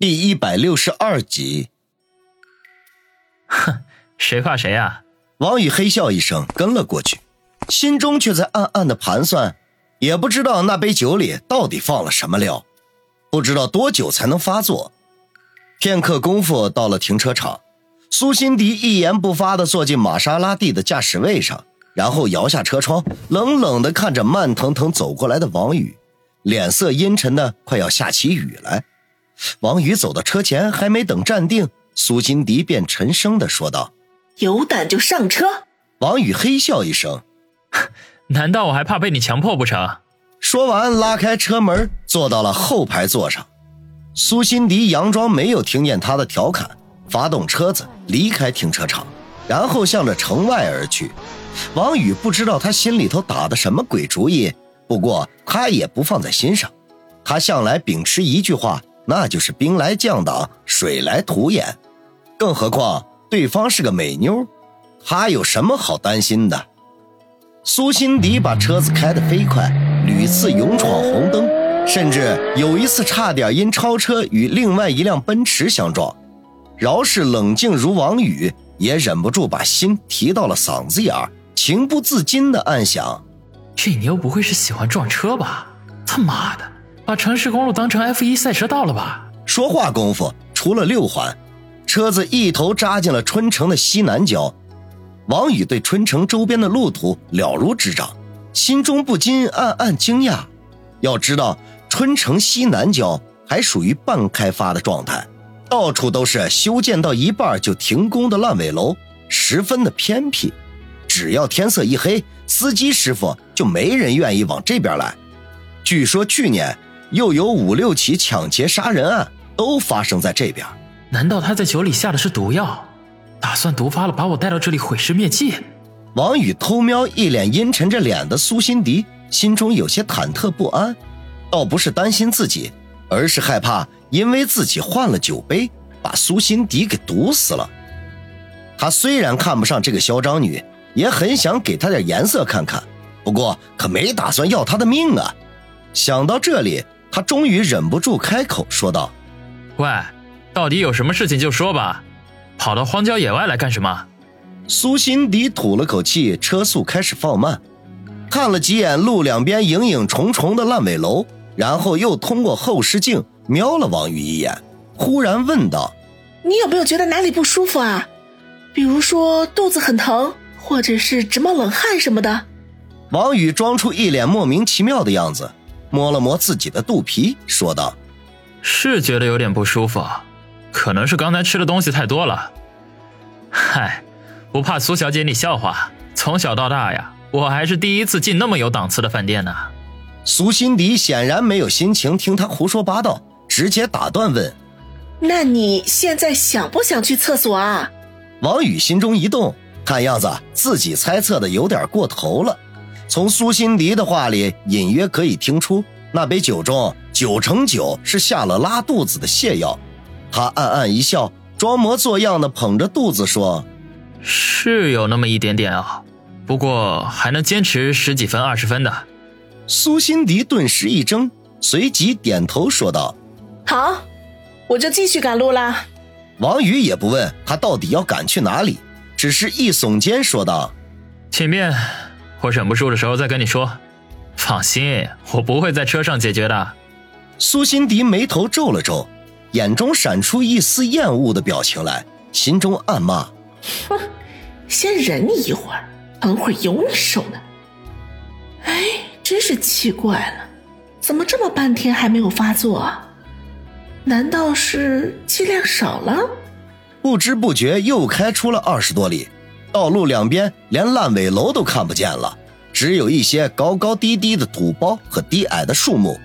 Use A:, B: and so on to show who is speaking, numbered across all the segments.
A: 第一百六十二集。
B: 哼，谁怕谁啊！
A: 王宇嘿笑一声，跟了过去，心中却在暗暗的盘算，也不知道那杯酒里到底放了什么料，不知道多久才能发作。片刻功夫，到了停车场，苏辛迪一言不发的坐进玛莎拉蒂的驾驶位上，然后摇下车窗，冷冷的看着慢腾腾走过来的王宇，脸色阴沉的快要下起雨来。王宇走到车前，还没等站定，苏辛迪便沉声的说道：“
C: 有胆就上车。”
A: 王宇嘿笑一声：“
B: 难道我还怕被你强迫不成？”
A: 说完，拉开车门，坐到了后排座上。苏辛迪佯装没有听见他的调侃，发动车子离开停车场，然后向着城外而去。王宇不知道他心里头打的什么鬼主意，不过他也不放在心上。他向来秉持一句话。那就是兵来将挡，水来土掩，更何况对方是个美妞，他有什么好担心的？苏辛迪把车子开得飞快，屡次勇闯红灯，甚至有一次差点因超车与另外一辆奔驰相撞。饶是冷静如王宇，也忍不住把心提到了嗓子眼儿，情不自禁地暗想：
B: 这妞不会是喜欢撞车吧？他妈的！把城市公路当成 F 一赛车道了吧？
A: 说话功夫，出了六环，车子一头扎进了春城的西南角。王宇对春城周边的路途了如指掌，心中不禁暗暗惊讶。要知道，春城西南角还属于半开发的状态，到处都是修建到一半就停工的烂尾楼，十分的偏僻。只要天色一黑，司机师傅就没人愿意往这边来。据说去年。又有五六起抢劫杀人案都发生在这边，
B: 难道他在酒里下的是毒药，打算毒发了把我带到这里毁尸灭迹？
A: 王宇偷瞄一脸阴沉着脸的苏辛迪，心中有些忐忑不安，倒不是担心自己，而是害怕因为自己换了酒杯，把苏辛迪给毒死了。他虽然看不上这个嚣张女，也很想给她点颜色看看，不过可没打算要她的命啊！想到这里。他终于忍不住开口说道：“
B: 喂，到底有什么事情就说吧，跑到荒郊野外来干什么？”
A: 苏辛迪吐了口气，车速开始放慢，看了几眼路两边影影重重的烂尾楼，然后又通过后视镜瞄了王宇一眼，忽然问道：“
C: 你有没有觉得哪里不舒服啊？比如说肚子很疼，或者是直冒冷汗什么的？”
A: 王宇装出一脸莫名其妙的样子。摸了摸自己的肚皮，说道：“
B: 是觉得有点不舒服，可能是刚才吃的东西太多了。嗨，不怕苏小姐你笑话，从小到大呀，我还是第一次进那么有档次的饭店呢。”
A: 苏辛迪显然没有心情听他胡说八道，直接打断问：“
C: 那你现在想不想去厕所啊？”
A: 王宇心中一动，看样子自己猜测的有点过头了。从苏辛迪的话里，隐约可以听出那杯酒中九成九是下了拉肚子的泻药。他暗暗一笑，装模作样的捧着肚子说：“
B: 是有那么一点点啊，不过还能坚持十几分、二十分的。”
A: 苏辛迪顿时一怔，随即点头说道：“
C: 好，我就继续赶路啦。”
A: 王宇也不问他到底要赶去哪里，只是一耸肩说道：“
B: 请便。”我忍不住的时候再跟你说，放心，我不会在车上解决的。
A: 苏辛迪眉头皱了皱，眼中闪出一丝厌恶的表情来，心中暗骂：“
C: 哼，先忍你一会儿，等会儿有你受的。”哎，真是奇怪了，怎么这么半天还没有发作？啊？难道是剂量少了？
A: 不知不觉又开出了二十多里。道路两边连烂尾楼都看不见了，只有一些高高低低的土包和低矮的树木。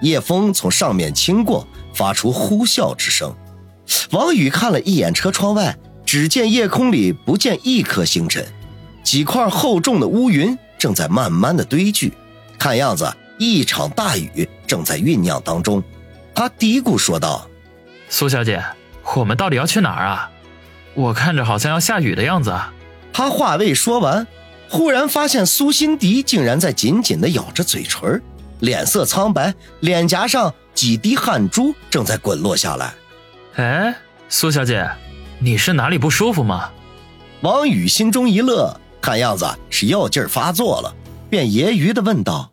A: 夜风从上面倾过，发出呼啸之声。王宇看了一眼车窗外，只见夜空里不见一颗星辰，几块厚重的乌云正在慢慢的堆聚，看样子一场大雨正在酝酿当中。他嘀咕说道：“
B: 苏小姐，我们到底要去哪儿啊？我看着好像要下雨的样子。”
A: 他话未说完，忽然发现苏辛迪竟然在紧紧地咬着嘴唇，脸色苍白，脸颊上几滴汗珠正在滚落下来。
B: 哎，苏小姐，你是哪里不舒服吗？
A: 王宇心中一乐，看样子是药劲儿发作了，便揶揄的问道。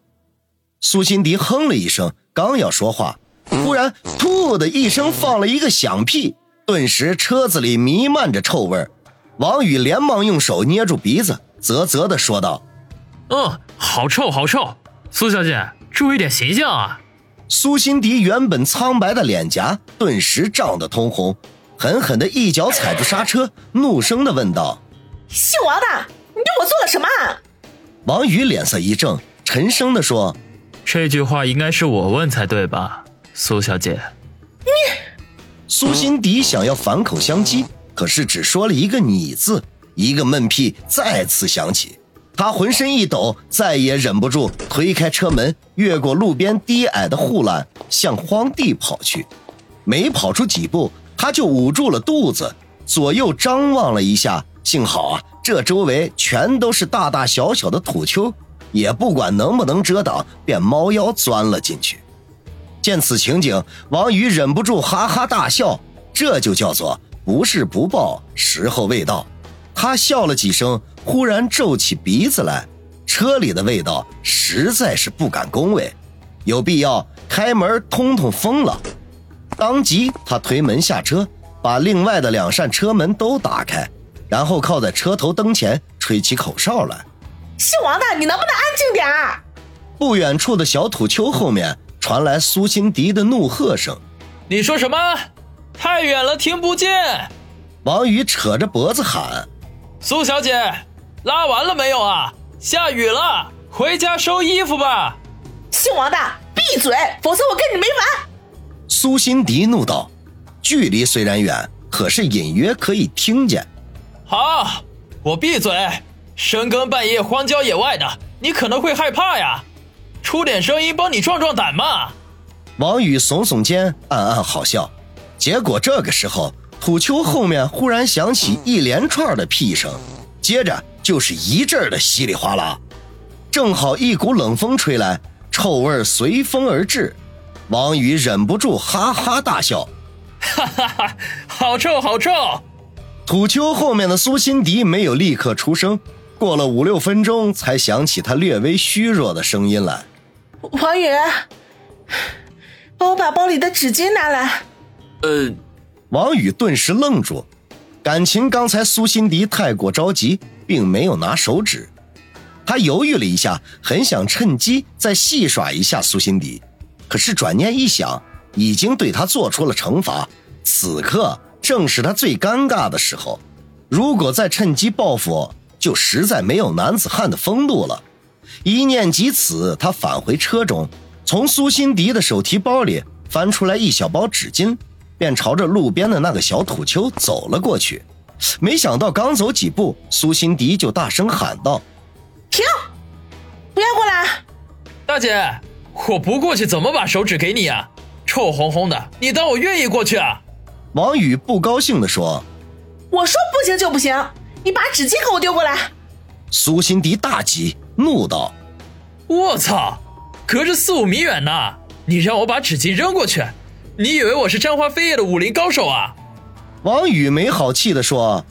A: 苏辛迪哼了一声，刚要说话，忽然“噗”的一声放了一个响屁，顿时车子里弥漫着臭味儿。王宇连忙用手捏住鼻子，啧啧的说道：“
B: 嗯，好臭，好臭！苏小姐，注意点形象啊！”
A: 苏辛迪原本苍白的脸颊顿时涨得通红，狠狠的一脚踩住刹车，怒声的问道：“
C: 姓王的，你对我做了什么？”
A: 王宇脸色一正，沉声的说：“
B: 这句话应该是我问才对吧，苏小姐？”
C: 你，
A: 苏辛迪想要反口相讥。可是只说了一个“你”字，一个闷屁再次响起，他浑身一抖，再也忍不住，推开车门，越过路边低矮的护栏，向荒地跑去。没跑出几步，他就捂住了肚子，左右张望了一下，幸好啊，这周围全都是大大小小的土丘，也不管能不能遮挡，便猫腰钻了进去。见此情景，王宇忍不住哈哈大笑，这就叫做。不是不报，时候未到。他笑了几声，忽然皱起鼻子来。车里的味道实在是不敢恭维，有必要开门通通风了。当即，他推门下车，把另外的两扇车门都打开，然后靠在车头灯前吹起口哨来。
C: 姓王的，你能不能安静点儿？
A: 不远处的小土丘后面传来苏辛迪的怒喝声：“
B: 你说什么？”太远了，听不见。
A: 王宇扯着脖子喊：“
B: 苏小姐，拉完了没有啊？下雨了，回家收衣服吧。”
C: 姓王的，闭嘴，否则我跟你没完！
A: 苏辛迪怒道：“距离虽然远，可是隐约可以听见。”
B: 好，我闭嘴。深更半夜荒郊野外的，你可能会害怕呀。出点声音，帮你壮壮胆嘛。
A: 王宇耸耸肩，暗暗好笑。结果这个时候，土丘后面忽然响起一连串的屁声，接着就是一阵的稀里哗啦，正好一股冷风吹来，臭味随风而至。王宇忍不住哈哈大笑，
B: 哈哈哈，好臭好臭！
A: 土丘后面的苏辛迪没有立刻出声，过了五六分钟才响起他略微虚弱的声音来：“
C: 王宇，帮我把包里的纸巾拿来。”
B: 呃，
A: 王宇顿时愣住，感情刚才苏辛迪太过着急，并没有拿手指。他犹豫了一下，很想趁机再戏耍一下苏辛迪，可是转念一想，已经对他做出了惩罚，此刻正是他最尴尬的时候，如果再趁机报复，就实在没有男子汉的风度了。一念及此，他返回车中，从苏辛迪的手提包里翻出来一小包纸巾。便朝着路边的那个小土丘走了过去，没想到刚走几步，苏辛迪就大声喊道：“
C: 停！不要过来！
B: 大姐，我不过去怎么把手指给你啊？臭烘烘的，你当我愿意过去啊？”
A: 王宇不高兴地说：“
C: 我说不行就不行，你把纸巾给我丢过来！”
A: 苏辛迪大急，怒道：“
B: 我操，隔着四五米远呢，你让我把纸巾扔过去？”你以为我是沾花飞叶的武林高手啊？
A: 王宇没好气地说：“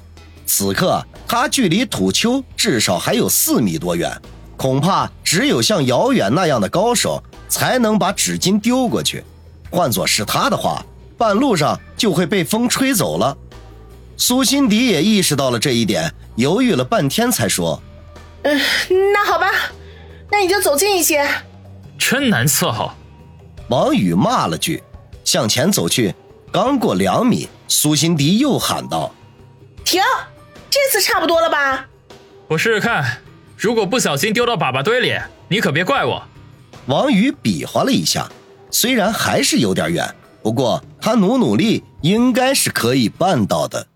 A: 此刻他距离土丘至少还有四米多远，恐怕只有像姚远那样的高手才能把纸巾丢过去。换作是他的话，半路上就会被风吹走了。”苏辛迪也意识到了这一点，犹豫了半天才说：“
C: 嗯，那好吧，那你就走近一些。”
B: 真难伺候。
A: 王宇骂了句。向前走去，刚过两米，苏辛迪又喊道：“
C: 停！这次差不多了吧？
B: 我试试看，如果不小心丢到粑粑堆里，你可别怪我。”
A: 王宇比划了一下，虽然还是有点远，不过他努努力，应该是可以办到的。